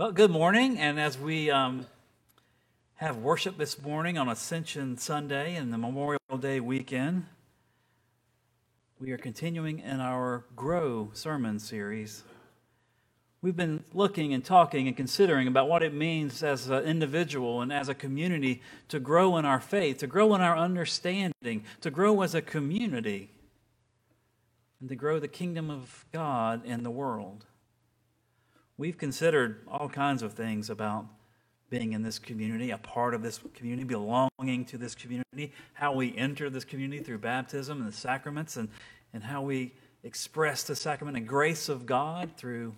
Well, good morning. And as we um, have worship this morning on Ascension Sunday and the Memorial Day weekend, we are continuing in our Grow sermon series. We've been looking and talking and considering about what it means as an individual and as a community to grow in our faith, to grow in our understanding, to grow as a community, and to grow the kingdom of God in the world. We've considered all kinds of things about being in this community, a part of this community, belonging to this community, how we enter this community through baptism and the sacraments, and, and how we express the sacrament and grace of God through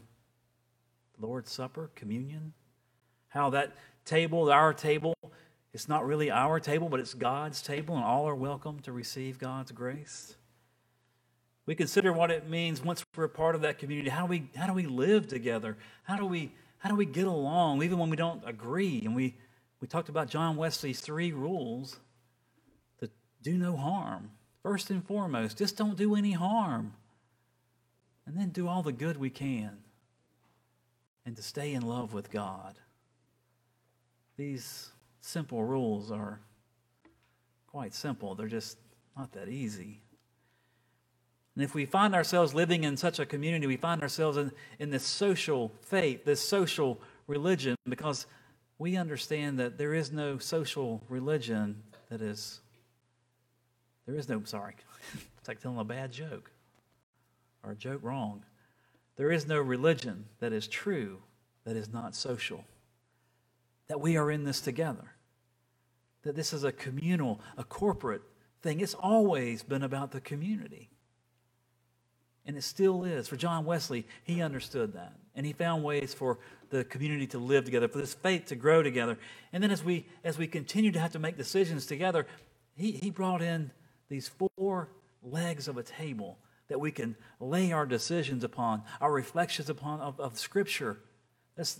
Lord's Supper, communion. How that table, our table, it's not really our table, but it's God's table, and all are welcome to receive God's grace. We consider what it means once we're a part of that community. How do we, how do we live together? How do we how do we get along even when we don't agree? And we, we talked about John Wesley's three rules to do no harm. First and foremost, just don't do any harm. And then do all the good we can. And to stay in love with God. These simple rules are quite simple, they're just not that easy. And if we find ourselves living in such a community, we find ourselves in, in this social faith, this social religion, because we understand that there is no social religion that is, there is no, sorry, it's like telling a bad joke or a joke wrong. There is no religion that is true that is not social. That we are in this together. That this is a communal, a corporate thing. It's always been about the community. And it still is. For John Wesley, he understood that. And he found ways for the community to live together, for this faith to grow together. And then as we as we continue to have to make decisions together, he, he brought in these four legs of a table that we can lay our decisions upon, our reflections upon of, of Scripture. That's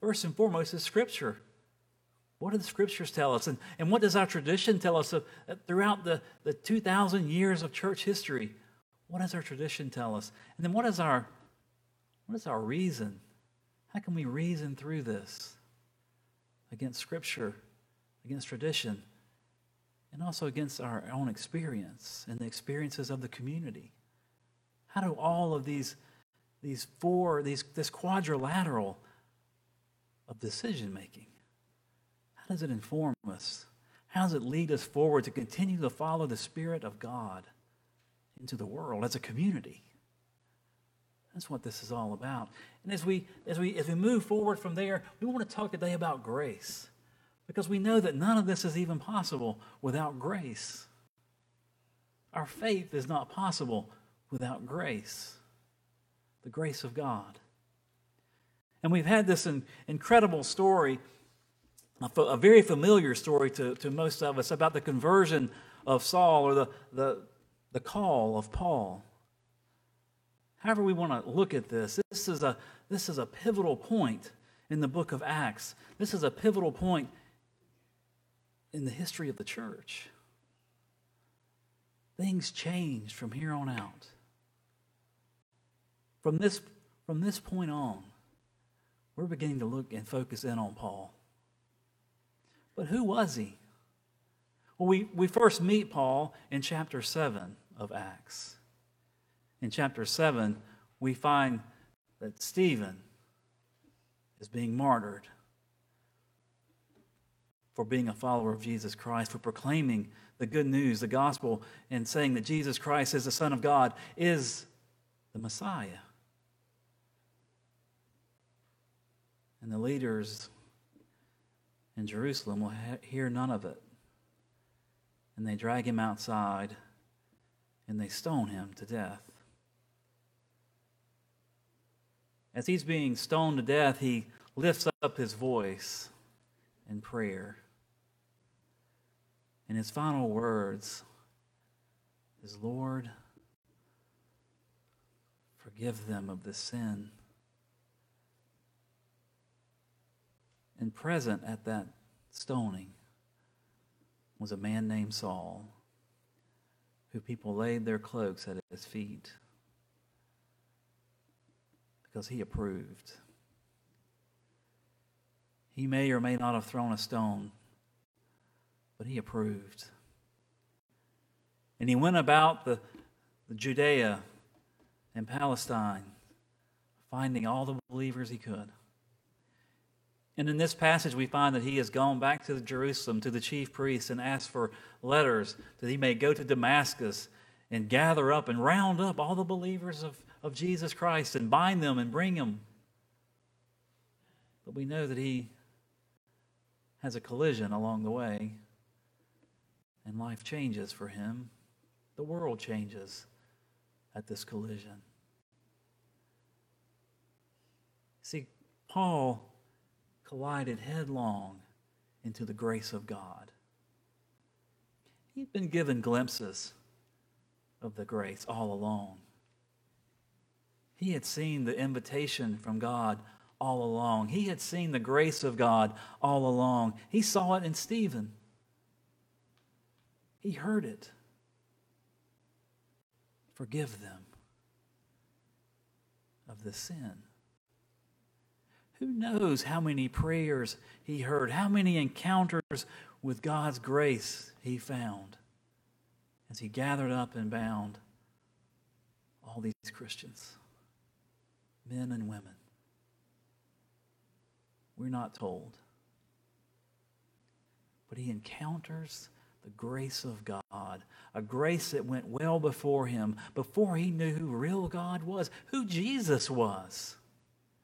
first and foremost is Scripture. What do the Scriptures tell us? And, and what does our tradition tell us of, uh, throughout the, the 2,000 years of church history? What does our tradition tell us? And then what is our what is our reason? How can we reason through this against scripture, against tradition, and also against our own experience and the experiences of the community? How do all of these these four these this quadrilateral of decision making how does it inform us? How does it lead us forward to continue to follow the Spirit of God? Into the world as a community. That's what this is all about. And as we as we as we move forward from there, we want to talk today about grace. Because we know that none of this is even possible without grace. Our faith is not possible without grace. The grace of God. And we've had this incredible story, a very familiar story to, to most of us about the conversion of Saul or the, the, the call of Paul. However, we want to look at this, this is, a, this is a pivotal point in the book of Acts. This is a pivotal point in the history of the church. Things changed from here on out. From this, from this point on, we're beginning to look and focus in on Paul. But who was he? Well, we, we first meet Paul in chapter 7 of Acts. In chapter 7, we find that Stephen is being martyred for being a follower of Jesus Christ, for proclaiming the good news, the gospel, and saying that Jesus Christ is the Son of God, is the Messiah. And the leaders in Jerusalem will hear none of it. And they drag him outside and they stone him to death. As he's being stoned to death, he lifts up his voice in prayer. And his final words is Lord, forgive them of this sin. And present at that stoning was a man named Saul who people laid their cloaks at his feet because he approved. He may or may not have thrown a stone, but he approved. And he went about the, the Judea and Palestine, finding all the believers he could. And in this passage, we find that he has gone back to Jerusalem to the chief priests and asked for letters that he may go to Damascus and gather up and round up all the believers of, of Jesus Christ and bind them and bring them. But we know that he has a collision along the way, and life changes for him. The world changes at this collision. See, Paul collided headlong into the grace of God. He'd been given glimpses of the grace all along. He had seen the invitation from God all along. He had seen the grace of God all along. He saw it in Stephen. He heard it. Forgive them of the sin. Who knows how many prayers he heard, how many encounters with God's grace he found as he gathered up and bound all these Christians, men and women. We're not told. But he encounters the grace of God, a grace that went well before him, before he knew who real God was, who Jesus was.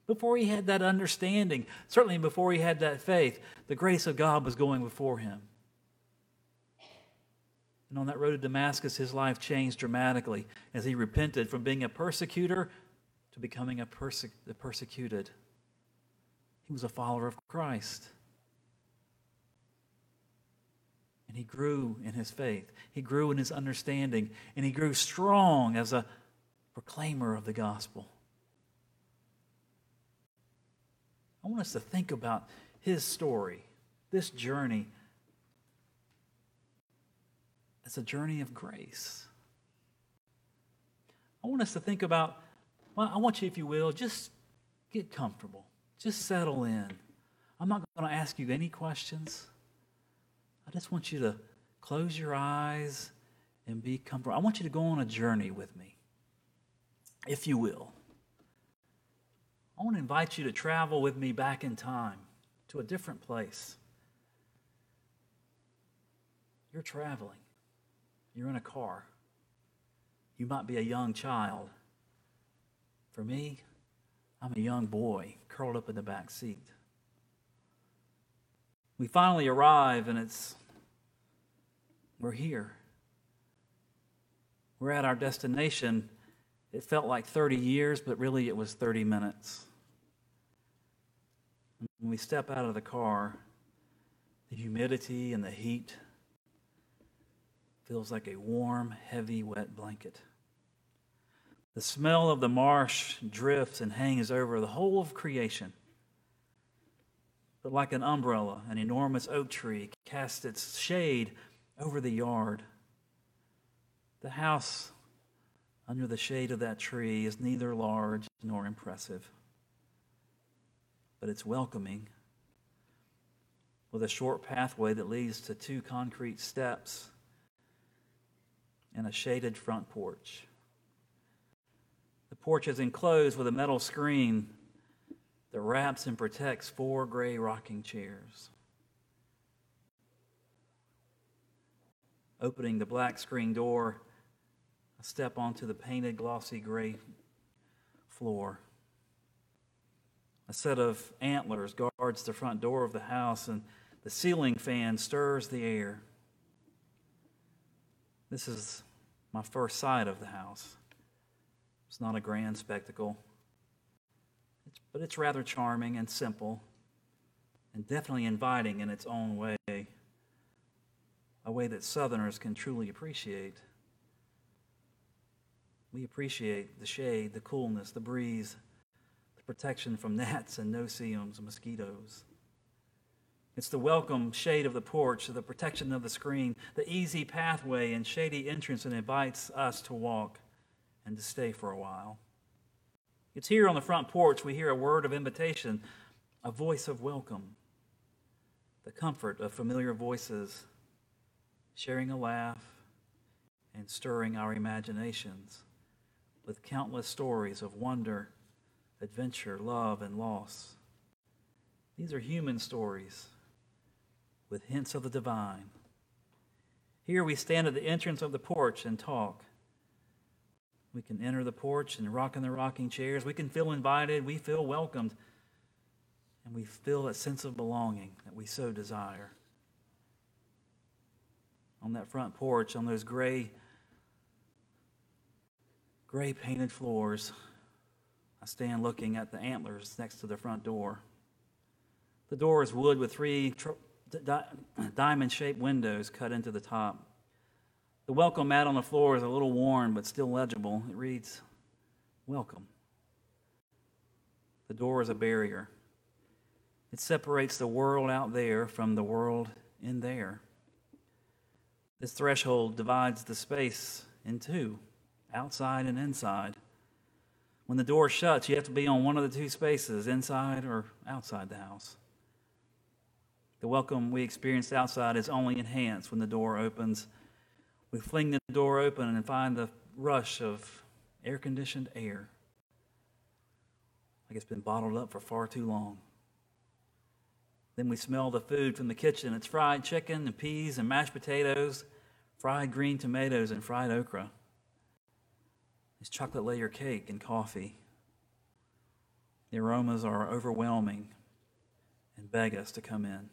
Before he had that understanding, certainly before he had that faith, the grace of God was going before him. And on that road to Damascus, his life changed dramatically as he repented from being a persecutor to becoming a perse- persecuted. He was a follower of Christ. And he grew in his faith. He grew in his understanding. And he grew strong as a proclaimer of the gospel. I want us to think about his story, this journey, as a journey of grace. I want us to think about, well, I want you, if you will, just get comfortable. Just settle in. I'm not going to ask you any questions. I just want you to close your eyes and be comfortable. I want you to go on a journey with me, if you will. I want to invite you to travel with me back in time to a different place. You're traveling, you're in a car. You might be a young child. For me, I'm a young boy curled up in the back seat. We finally arrive, and it's, we're here. We're at our destination. It felt like 30 years, but really it was 30 minutes. When we step out of the car, the humidity and the heat feels like a warm, heavy, wet blanket. The smell of the marsh drifts and hangs over the whole of creation. But like an umbrella, an enormous oak tree casts its shade over the yard. The house under the shade of that tree is neither large nor impressive, but it's welcoming with a short pathway that leads to two concrete steps and a shaded front porch. The porch is enclosed with a metal screen that wraps and protects four gray rocking chairs. Opening the black screen door, step onto the painted glossy gray floor. A set of antlers guards the front door of the house, and the ceiling fan stirs the air. This is my first sight of the house. It's not a grand spectacle, but it's rather charming and simple and definitely inviting in its own way, a way that Southerners can truly appreciate. We appreciate the shade, the coolness, the breeze, the protection from gnats and no-see-ums, mosquitoes. It's the welcome shade of the porch, the protection of the screen, the easy pathway and shady entrance that invites us to walk and to stay for a while. It's here on the front porch we hear a word of invitation, a voice of welcome. the comfort of familiar voices, sharing a laugh, and stirring our imaginations with countless stories of wonder, adventure, love, and loss. These are human stories with hints of the divine. Here we stand at the entrance of the porch and talk. We can enter the porch and rock in the rocking chairs. We can feel invited. We feel welcomed. And we feel that sense of belonging that we so desire. On that front porch, on those gray, gray painted floors, I stand looking at the antlers next to the front door. The door is wood with three tr- di- diamond shaped windows cut into the top. The welcome mat on the floor is a little worn but still legible. It reads, Welcome. The door is a barrier. It separates the world out there from the world in there. This threshold divides the space in two, outside and inside. When the door shuts, you have to be on one of the two spaces, inside or outside the house. The welcome we experience outside is only enhanced when the door opens we fling the door open and find the rush of air conditioned air. Like it's been bottled up for far too long. Then we smell the food from the kitchen. It's fried chicken and peas and mashed potatoes, fried green tomatoes and fried okra. It's chocolate layer cake and coffee. The aromas are overwhelming and beg us to come in.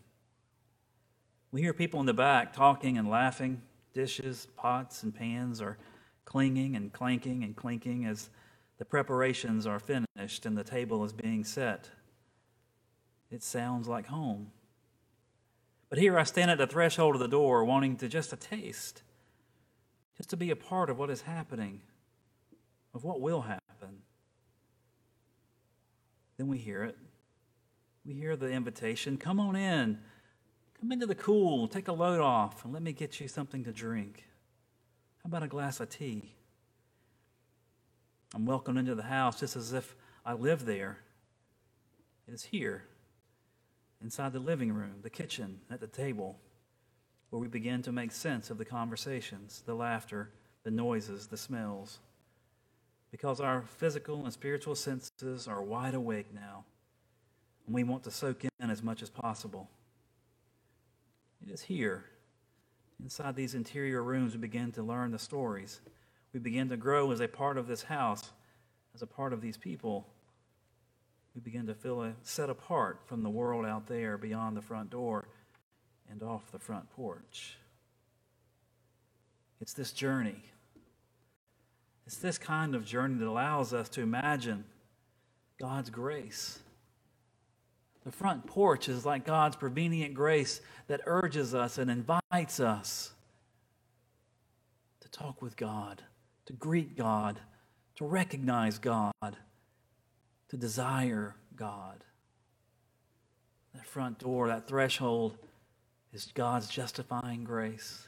We hear people in the back talking and laughing dishes, pots, and pans are clinging and clanking and clinking as the preparations are finished and the table is being set. It sounds like home. But here I stand at the threshold of the door, wanting to just a taste, just to be a part of what is happening, of what will happen. Then we hear it. We hear the invitation come on in. Come into the cool, take a load off, and let me get you something to drink. How about a glass of tea? I'm welcomed into the house just as if I live there. It is here, inside the living room, the kitchen, at the table, where we begin to make sense of the conversations, the laughter, the noises, the smells. Because our physical and spiritual senses are wide awake now, and we want to soak in as much as possible. It is here, inside these interior rooms, we begin to learn the stories. We begin to grow as a part of this house, as a part of these people. We begin to feel set apart from the world out there beyond the front door and off the front porch. It's this journey. It's this kind of journey that allows us to imagine God's grace the front porch is like God's prevenient grace that urges us and invites us to talk with God, to greet God, to recognize God, to desire God. That front door, that threshold, is God's justifying grace,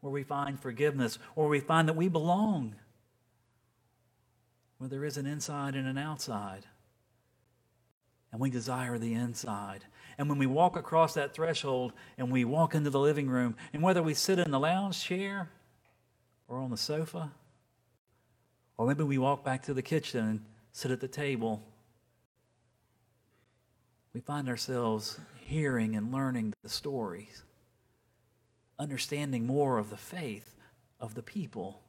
where we find forgiveness, where we find that we belong, where there is an inside and an outside and we desire the inside. And when we walk across that threshold and we walk into the living room, and whether we sit in the lounge chair or on the sofa, or maybe we walk back to the kitchen and sit at the table, we find ourselves hearing and learning the stories, understanding more of the faith of the people,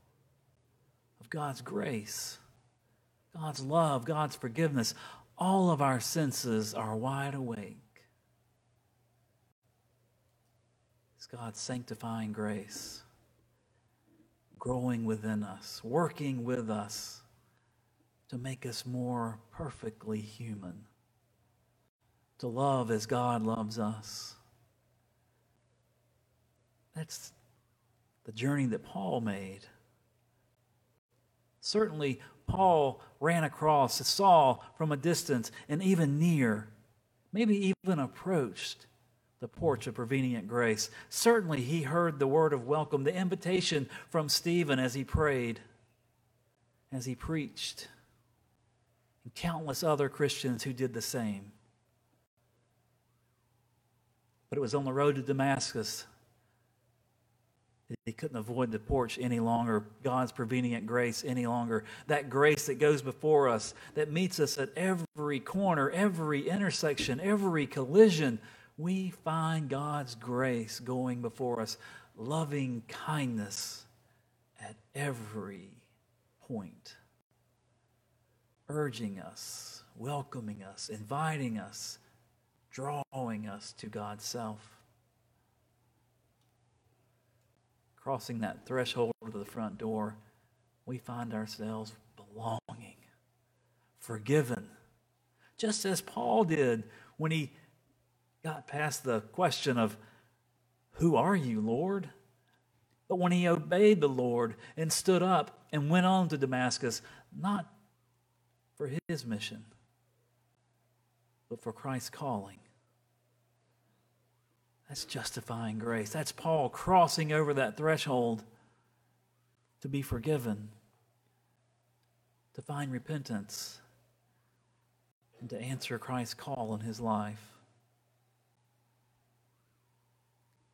of God's grace, God's love, God's forgiveness, all of our senses are wide awake. It's God's sanctifying grace growing within us, working with us to make us more perfectly human, to love as God loves us. That's the journey that Paul made. Certainly, Paul ran across, saw from a distance, and even near, maybe even approached the porch of prevenient grace. Certainly, he heard the word of welcome, the invitation from Stephen as he prayed, as he preached, and countless other Christians who did the same. But it was on the road to Damascus. He couldn't avoid the porch any longer, God's prevenient grace any longer. That grace that goes before us, that meets us at every corner, every intersection, every collision. We find God's grace going before us, loving kindness at every point, urging us, welcoming us, inviting us, drawing us to God's self. Crossing that threshold to the front door, we find ourselves belonging, forgiven, just as Paul did when he got past the question of, Who are you, Lord? But when he obeyed the Lord and stood up and went on to Damascus, not for his mission, but for Christ's calling. That's justifying grace. That's Paul crossing over that threshold to be forgiven, to find repentance, and to answer Christ's call in his life.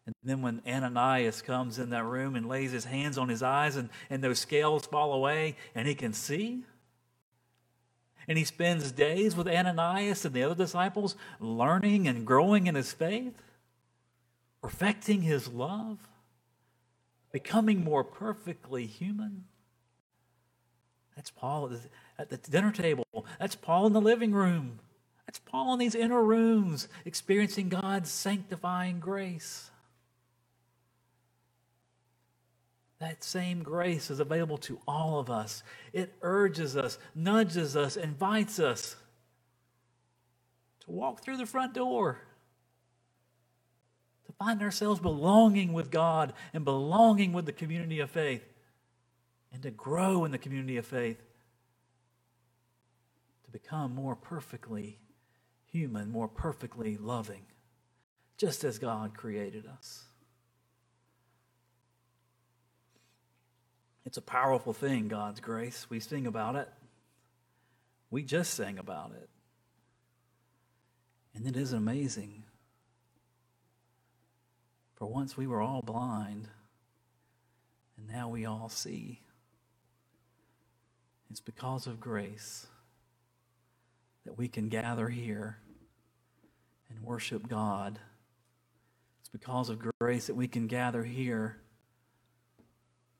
And then when Ananias comes in that room and lays his hands on his eyes and, and those scales fall away and he can see, and he spends days with Ananias and the other disciples learning and growing in his faith, perfecting his love, becoming more perfectly human. That's Paul at the dinner table. That's Paul in the living room. That's Paul in these inner rooms experiencing God's sanctifying grace. That same grace is available to all of us. It urges us, nudges us, invites us to walk through the front door, find ourselves belonging with God and belonging with the community of faith, and to grow in the community of faith, to become more perfectly human, more perfectly loving, just as God created us. It's a powerful thing, God's grace. We sing about it. We just sang about it. And it is amazing. For once we were all blind, and now we all see. It's because of grace that we can gather here and worship God. It's because of grace that we can gather here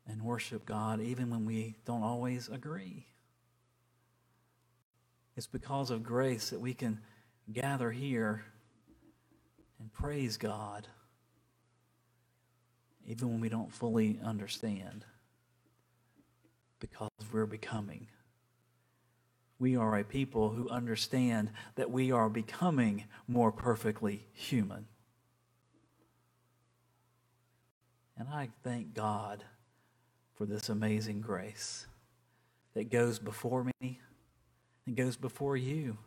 and worship God even when we don't always agree. It's because of grace that we can gather here and praise God even when we don't fully understand because we're becoming. We are a people who understand that we are becoming more perfectly human. And I thank God for this amazing grace that goes before me and goes before you.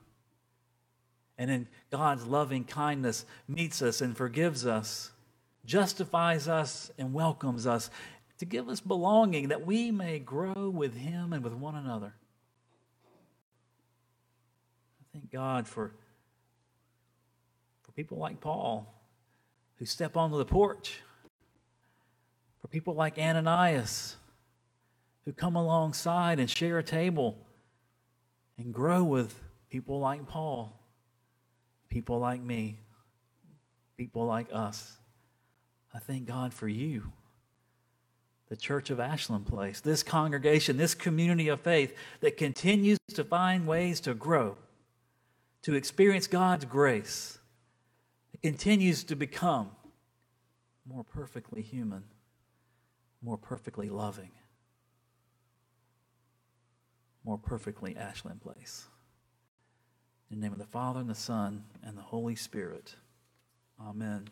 And in God's loving kindness meets us and forgives us, justifies us and welcomes us to give us belonging that we may grow with Him and with one another. I thank God for, for people like Paul who step onto the porch for people like Ananias who come alongside and share a table and grow with people like Paul, people like me, people like us. I thank God for you, the Church of Ashland Place, this congregation, this community of faith that continues to find ways to grow, to experience God's grace, that continues to become more perfectly human more perfectly loving, more perfectly Ashland Place. In the name of the Father, and the Son, and the Holy Spirit. Amen.